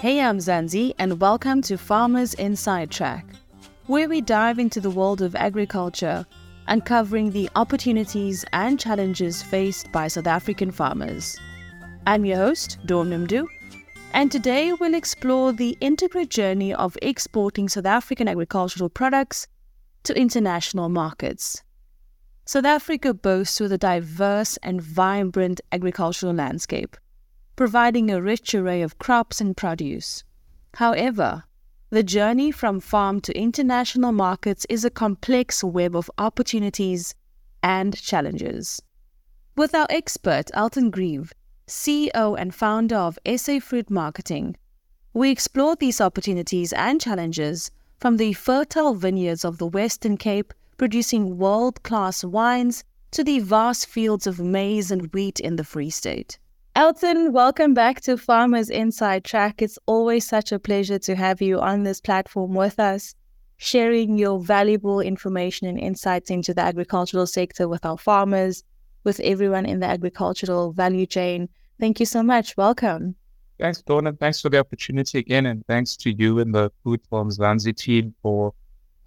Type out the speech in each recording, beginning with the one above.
Hey, I'm Zanzi, and welcome to Farmers Inside Track, where we dive into the world of agriculture, uncovering the opportunities and challenges faced by South African farmers. I'm your host, Dawn Noemdoe, and today we'll explore the integral journey of exporting South African agricultural products to international markets. South Africa boasts with a diverse and vibrant agricultural landscape, providing a rich array of crops and produce. However, the journey from farm to international markets is a complex web of opportunities and challenges. With our expert, Elton Greeve, CEO and founder of SA Fruit Marketing, we explore these opportunities and challenges from the fertile vineyards of the Western Cape producing world class wines to the vast fields of maize and wheat in the Free State. Elton, welcome back to Farmers Inside Track. It's always such a pleasure to have you on this platform with us, sharing your valuable information and insights into the agricultural sector with our farmers, with everyone in the agricultural value chain. Thank you so much. Welcome. Thanks, Donna. thanks for the opportunity again. And thanks to you and the Food for Mzansi team for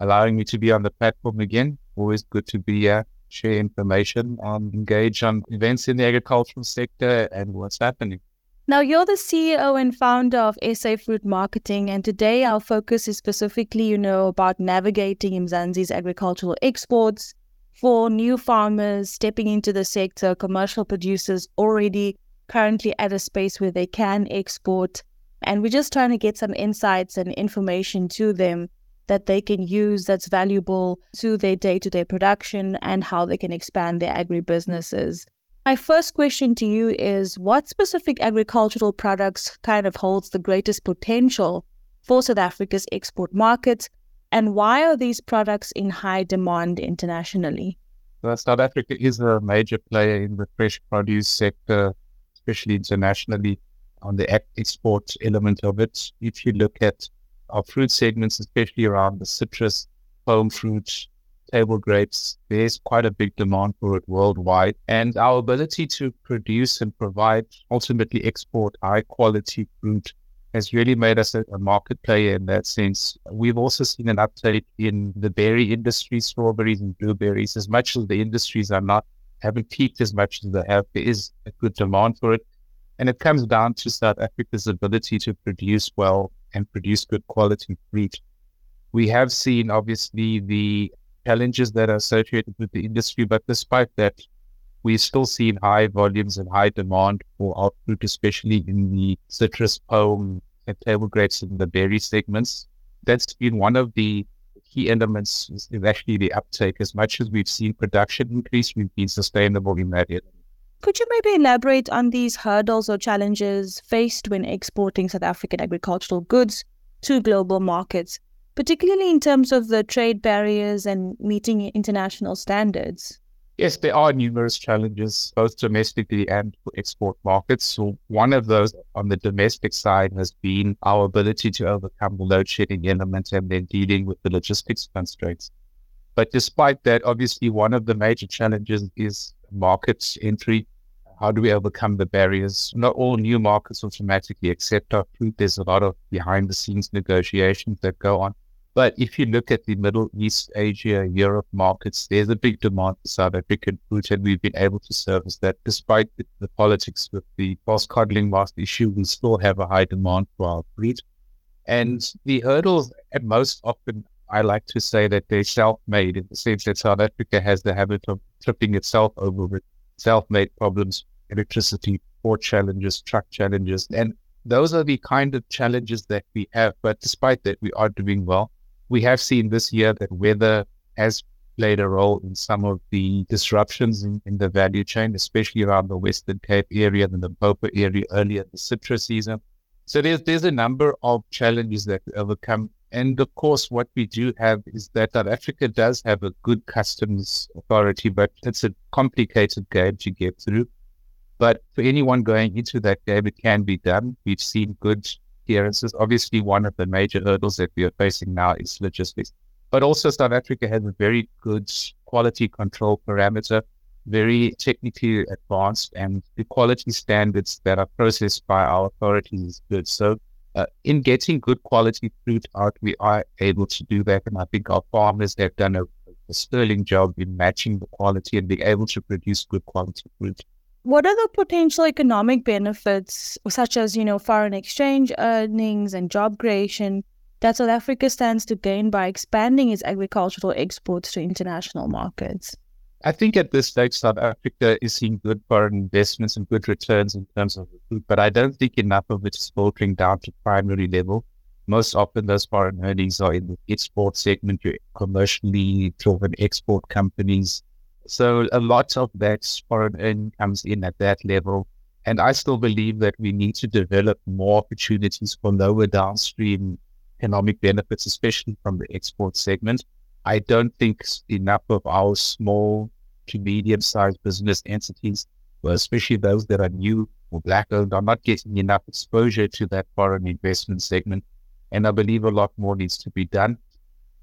allowing me to be on the platform again. Always good to be here, share information, um, engage on events in the agricultural sector and what's happening. Now, you're the CEO and founder of SA Fruit Marketing, and today our focus is specifically, you know, about navigating Mzansi's agricultural exports for new farmers stepping into the sector, commercial producers already currently at a space where they can export. And we're just trying to get some insights and information to them that they can use that's valuable to their day to day production and how they can expand their agri businesses. My first question to you is what specific agricultural products kind of holds the greatest potential for South Africa's export markets, and why are these products in high demand internationally? Well, South Africa is a major player in the fresh produce sector, especially internationally on the export element of it. If you look at our fruit segments, especially around the citrus, pome fruit, table grapes, there's quite a big demand for it worldwide. And our ability to produce and provide, ultimately export high quality fruit has really made us a, a, market player in that sense. We've also seen an uptake in the berry industry, strawberries and blueberries. As much as the industries are not haven't peaked as much as they have, there is a good demand for it. And it comes down to South Africa's ability to produce well and produce good quality fruit. We have seen obviously the challenges that are associated with the industry, but despite that, we've still seen high volumes and high demand for our fruit, especially in the citrus, pome, and table grapes in the berry segments. That's been one of the key elements is actually the uptake. As much as we've seen production increase, we've been sustainable in that area. Could you maybe elaborate on these hurdles or challenges faced when exporting South African agricultural goods to global markets, particularly in terms of the trade barriers and meeting international standards? Yes, there are numerous challenges, both domestically and for export markets. So, one of those on the domestic side has been our ability to overcome the load shedding element and then dealing with the logistics constraints. But despite that, obviously, one of the major challenges is market entry. How do we overcome the barriers? Not all new markets automatically accept our fruit. There's a lot of behind the scenes negotiations that go on. But if you look at the Middle East, Asia, Europe markets, there's a big demand for South African fruit, and we've been able to service that. Despite the, the politics with the false codling moth issue, we still have a high demand for our fruit. And the hurdles, at most often, I like to say that they're self-made in the sense that South Africa has the habit of tripping itself over with self-made problems, electricity, port challenges, truck challenges, and those are the kind of challenges that we have. But despite that, we are doing well we have seen this year that weather has played a role in some of the disruptions in, in the value chain, especially around the Western Cape area and the Limpopo area earlier in the citrus season. So there's there's a number of challenges that we overcome. And of course, what we do have is that South Africa does have a good customs authority, but it's a complicated game to get through. But for anyone going into that game, it can be done. We've seen good clearances. Obviously, one of the major hurdles that we are facing now is logistics. But also, South Africa has a very good quality control parameter, very technically advanced, and the quality standards that are processed by our authorities is good. So Uh, in getting good quality fruit out, we are able to do that. And I think our farmers have done a, a sterling job in matching the quality and being able to produce good quality fruit. What are the potential economic benefits, such as, you know, foreign exchange earnings and job creation, that South Africa stands to gain by expanding its agricultural exports to international markets? I think at this stage, South Africa is seeing good foreign investments and good returns in terms of food, but I don't think enough of it is filtering down to primary level. Most often, those foreign earnings are in the export segment, your commercially driven export companies. So a lot of that foreign earning comes in at that level. And I still believe that we need to develop more opportunities for lower downstream economic benefits, especially from the export segment. I don't think enough of our small to medium sized business entities, especially those that are new or black owned, are not getting enough exposure to that foreign investment segment. And I believe a lot more needs to be done.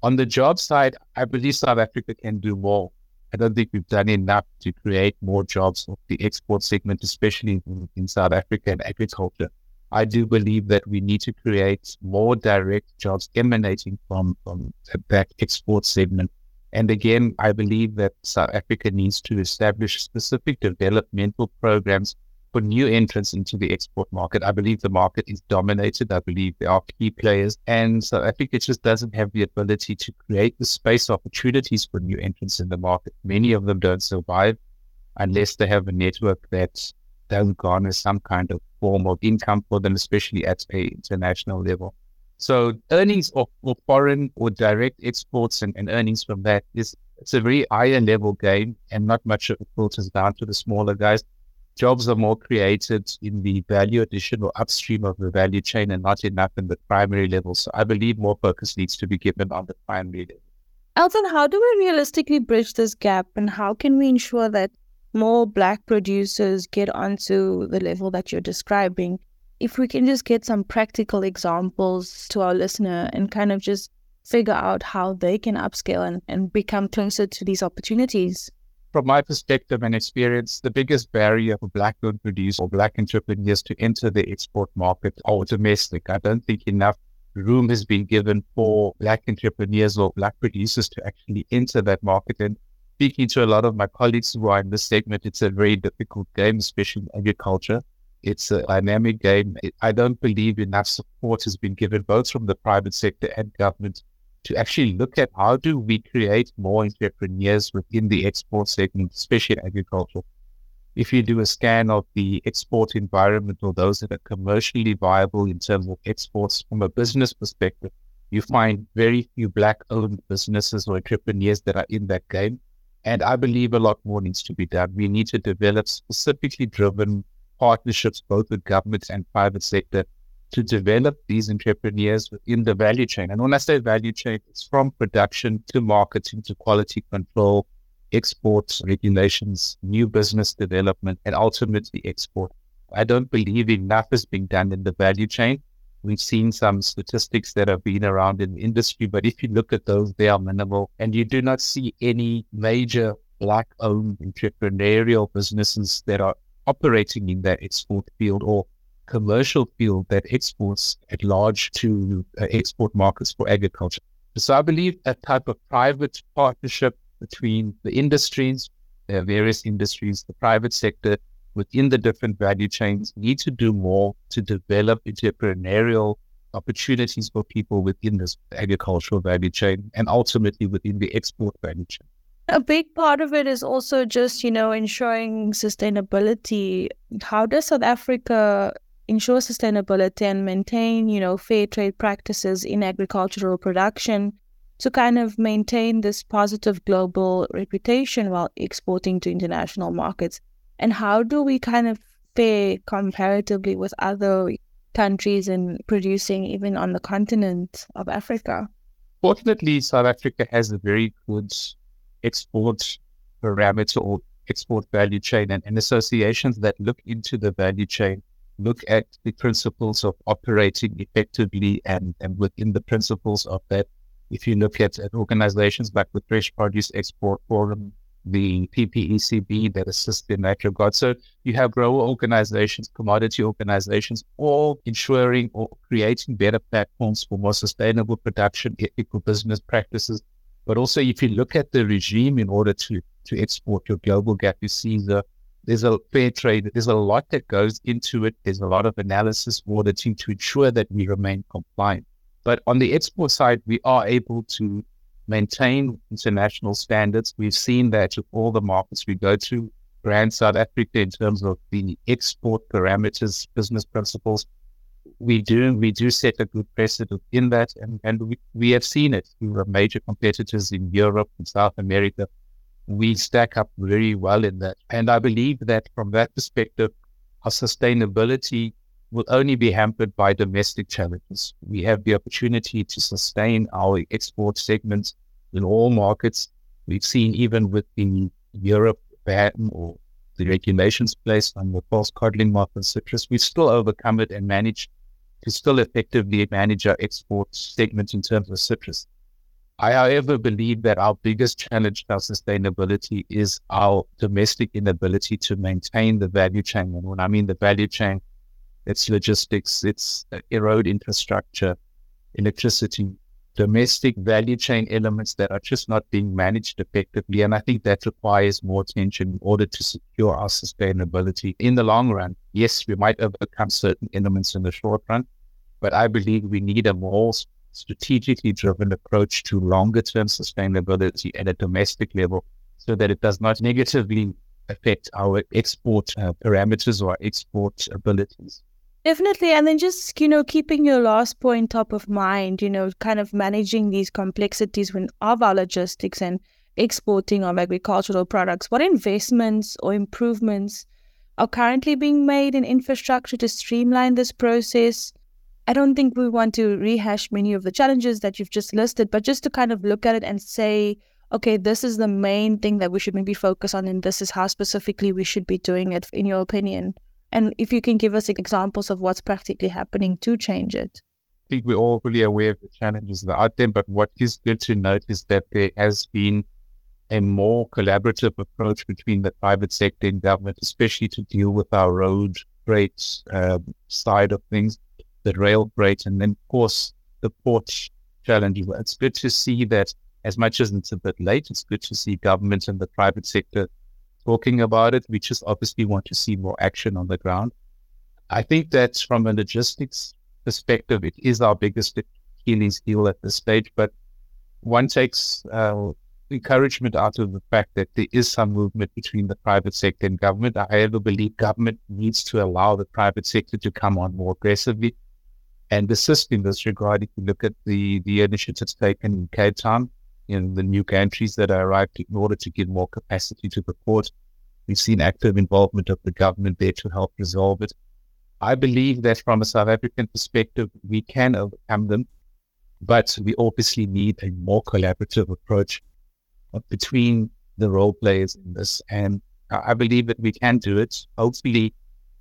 On the job side, I believe South Africa can do more. I don't think we've done enough to create more jobs for the export segment, especially in, in South Africa and agriculture. I do believe that we need to create more direct jobs emanating from, from that export segment. And again, I believe that South Africa needs to establish specific developmental programs for new entrants into the export market. I believe the market is dominated. I believe there are key players. And South Africa just doesn't have the ability to create the space opportunities for new entrants in the market. Many of them don't survive unless they have a network that does garner some kind of form of income for them, especially at a international level. So earnings of, of foreign or direct exports and, and earnings from that is it's a very higher level game and not much of it filters down to the smaller guys. Jobs are more created in the value addition or upstream of the value chain and not enough in the primary level. So I believe more focus needs to be given on the primary level. Elton, how do we realistically bridge this gap and how can we ensure that more black producers get onto the level that you're describing if we can just get some practical examples to our listener and kind of just figure out how they can upscale and, and become closer to these opportunities from my perspective and experience, the biggest barrier for black owned producers or black entrepreneurs to enter the export market or domestic. I don't think enough room has been given for black entrepreneurs or black producers to actually enter that market. And speaking to a lot of my colleagues who are in this segment, it's a very difficult game, especially in agriculture. It's a dynamic game. I don't believe enough support has been given both from the private sector and government to actually look at how do we create more entrepreneurs within the export segment, especially in agriculture. If you do a scan of the export environment or those that are commercially viable in terms of exports from a business perspective, you find very few black owned businesses or entrepreneurs that are in that game. And I believe a lot more needs to be done. We need to develop specifically driven partnerships, both with governments and private sector, to develop these entrepreneurs within the value chain. And when I say value chain, it's from production to marketing to quality control, exports, regulations, new business development, and ultimately export. I don't believe enough is being done in the value chain. We've seen some statistics that have been around in the industry, but if you look at those, they are minimal. And you do not see any major black owned entrepreneurial businesses that are operating in that export field or commercial field that exports at large to uh, export markets for agriculture. So I believe a type of private partnership between the industries, various industries, the private sector, within the different value chains need to do more to develop entrepreneurial opportunities for people within this agricultural value chain and ultimately within the export value chain. A big part of it is also just, you know, ensuring sustainability. How does South Africa ensure sustainability and maintain, you know, fair trade practices in agricultural production to kind of maintain this positive global reputation while exporting to international markets? And how do we kind of fare comparatively with other countries in producing even on the continent of Africa? Fortunately, South Africa has a very good export parameter or export value chain and, and associations that look into the value chain look at the principles of operating effectively and, and within the principles of that if you look at, at organizations like the Fresh Produce Export Forum, the PPECB that assist in that regard. So you have grower organizations, commodity organizations, all ensuring or creating better platforms for more sustainable production, ethical business practices. But also, if you look at the regime in order to, to export your GlobalGAP, you see the there's a fair trade. There's a lot that goes into it. There's a lot of analysis, auditing to ensure that we remain compliant. But on the export side, we are able to maintain international standards. We've seen that with all the markets we go to, brand South Africa in terms of the export parameters, business principles. We do we do set a good precedent in that, and, and we, we have seen it We our major competitors in Europe and South America. We stack up very well in that, and I believe that from that perspective, our sustainability will only be hampered by domestic challenges. We have the opportunity to sustain our export segments in all markets. We've seen even with the Europe ban or the regulations placed on the false codling moth of citrus, we still overcome it and manage to still effectively manage our export segments in terms of citrus. I, however, believe that our biggest challenge to our sustainability is our domestic inability to maintain the value chain. And when I mean the value chain, it's logistics, it's uh, road infrastructure, electricity, domestic value chain elements that are just not being managed effectively. And I think that requires more attention in order to secure our sustainability in the long run. Yes, we might overcome certain elements in the short run, but I believe we need a more strategically driven approach to longer term sustainability at a domestic level so that it does not negatively affect our export uh, parameters or export abilities. Definitely. And then just, you know, keeping your last point top of mind, you know, kind of managing these complexities when, of our logistics and exporting of agricultural products. What investments or improvements are currently being made in infrastructure to streamline this process? I don't think we want to rehash many of the challenges that you've just listed, but just to kind of look at it and say, okay, this is the main thing that we should maybe focus on, and this is how specifically we should be doing it, in your opinion. And if you can give us examples of what's practically happening to change it. I think we're all really aware of the challenges that are out there, but what is good to note is that there has been a more collaborative approach between the private sector and government, especially to deal with our road freight um, side of things, the rail freight, and then, of course, the port challenges. It's good to see that as much as it's a bit late, it's good to see government and the private sector talking about it. We just obviously want to see more action on the ground. I think that from a logistics perspective, it is our biggest Achilles heel at this stage. But one takes uh, encouragement out of the fact that there is some movement between the private sector and government. I ever believe government needs to allow the private sector to come on more aggressively and assist in this regard. If you look at the the initiatives taken in Cape Town, in the new countries that are arrived in order to give more capacity to the port. We've seen active involvement of the government there to help resolve it. I believe that from a South African perspective, we can overcome them, but we obviously need a more collaborative approach between the role players in this. And I believe that we can do it. Hopefully,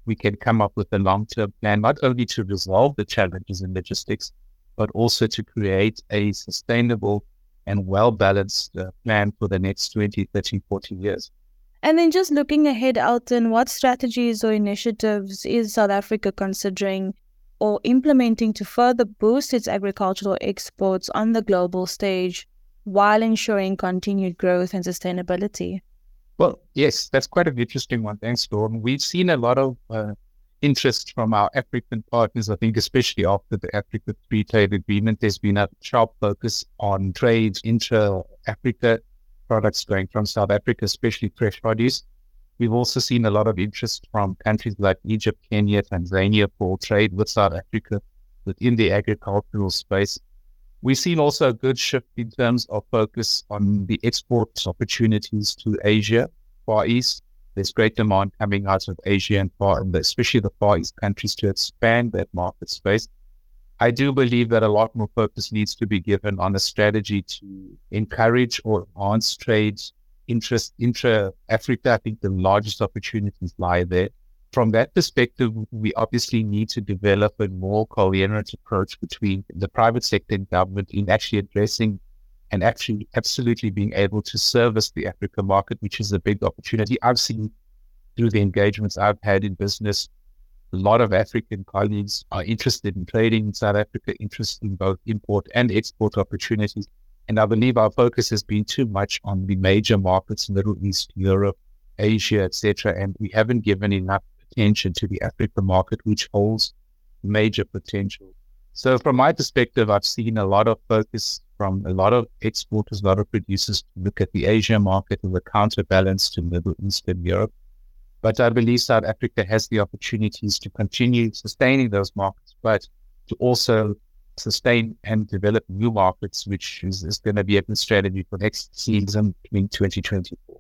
we can come up with a long term plan, not only to resolve the challenges in logistics, but also to create a sustainable and well balanced uh, plan for the next 20, 30, 40 years. And then just looking ahead, Elton, what strategies or initiatives is South Africa considering or implementing to further boost its agricultural exports on the global stage while ensuring continued growth and sustainability? Well, yes, that's quite an interesting one. Thanks, Dawn. We've seen a lot of uh, interest from our African partners. I think, especially after the Africa Free Trade Agreement, there's been a sharp focus on trade intra Africa products going from South Africa, especially fresh produce. We've also seen a lot of interest from countries like Egypt, Kenya, Tanzania for trade with South Africa within the agricultural space. We've seen also a good shift in terms of focus on the export opportunities to Asia, Far East, there's great demand coming out of Asia and far, especially the Far East countries to expand that market space. I do believe that a lot more focus needs to be given on a strategy to encourage or enhance trade interest intra Africa. I think the largest opportunities lie there. From that perspective, we obviously need to develop a more coherent approach between the private sector and government in actually addressing and actually absolutely being able to service the Africa market, which is a big opportunity. I've seen through the engagements I've had in business, a lot of African colleagues are interested in trading in South Africa, interested in both import and export opportunities. And I believe our focus has been too much on the major markets, Middle East, Europe, Asia, etc. And we haven't given enough attention to the Africa market, which holds major potential. So from my perspective, I've seen a lot of focus from a lot of exporters, a lot of producers to look at the Asia market as a counterbalance to Middle East and Europe. But I believe South Africa has the opportunities to continue sustaining those markets, but to also sustain and develop new markets, which is, is going to be a good strategy for next season in 2024.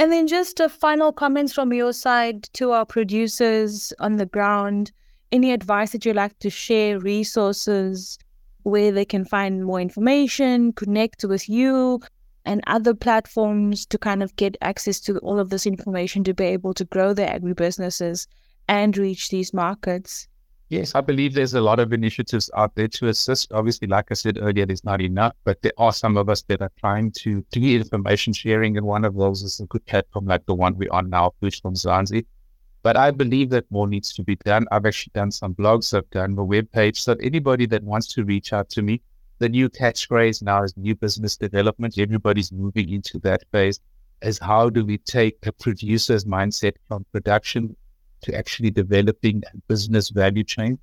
And then just a final comments from your side to our producers on the ground. Any advice that you'd like to share, resources where they can find more information, connect with you, and other platforms to kind of get access to all of this information to be able to grow their agribusinesses and reach these markets? Yes, I believe there's a lot of initiatives out there to assist. Obviously, like I said earlier, there's not enough, but there are some of us that are trying to do information sharing. And one of those is a good platform like the one we're on now, Food from Mzansi. But I believe that more needs to be done. I've actually done some blogs, I've done a web page. So anybody that wants to reach out to me, the new catchphrase now is new business development. Everybody's moving into that phase. Is how do we take a producer's mindset from production to actually developing a business value chain?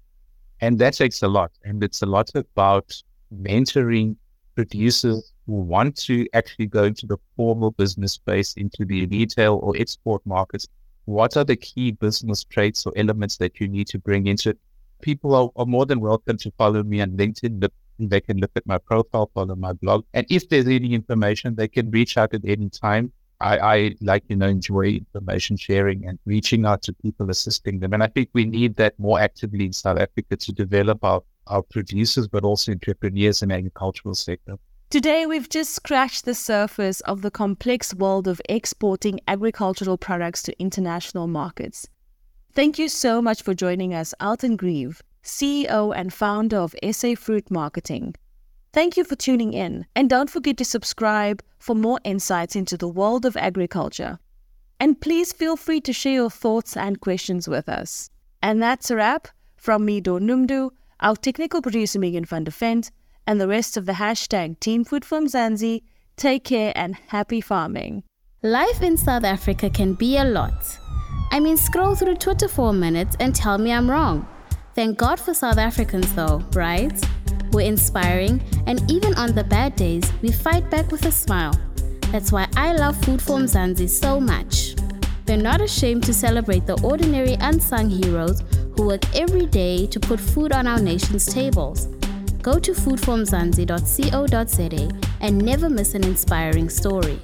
And that takes a lot. And it's a lot about mentoring producers who want to actually go into the formal business space, into the retail or export markets. What are the key business traits or elements that you need to bring into it? People are, are more than welcome to follow me on LinkedIn. They can look at my profile, follow my blog. And if there's any information, they can reach out at any time. I, I like, you know, enjoy information sharing and reaching out to people, assisting them. And I think we need that more actively in South Africa to develop our, our producers, but also entrepreneurs in the agricultural sector. Today, we've just scratched the surface of the complex world of exporting agricultural products to international markets. Thank you so much for joining us, Elton Greeve. CEO and founder of SA Fruit Marketing. Thank you for tuning in, and don't forget to subscribe for more insights into the world of agriculture. And please feel free to share your thoughts and questions with us. And that's a wrap from me, Dawn Noemdoe, our technical producer, Megan van der Vent, and the rest of the hashtag Team Food from Mzansi. Take care and happy farming. Life in South Africa can be a lot. I mean, scroll through Twitter for a minute and tell me I'm wrong. Thank God for South Africans, though, right? We're inspiring, and even on the bad days, we fight back with a smile. That's why I love Food from Mzansi so much. They're not ashamed to celebrate the ordinary unsung heroes who work every day to put food on our nation's tables. Go to foodformzansi.co.za and never miss an inspiring story.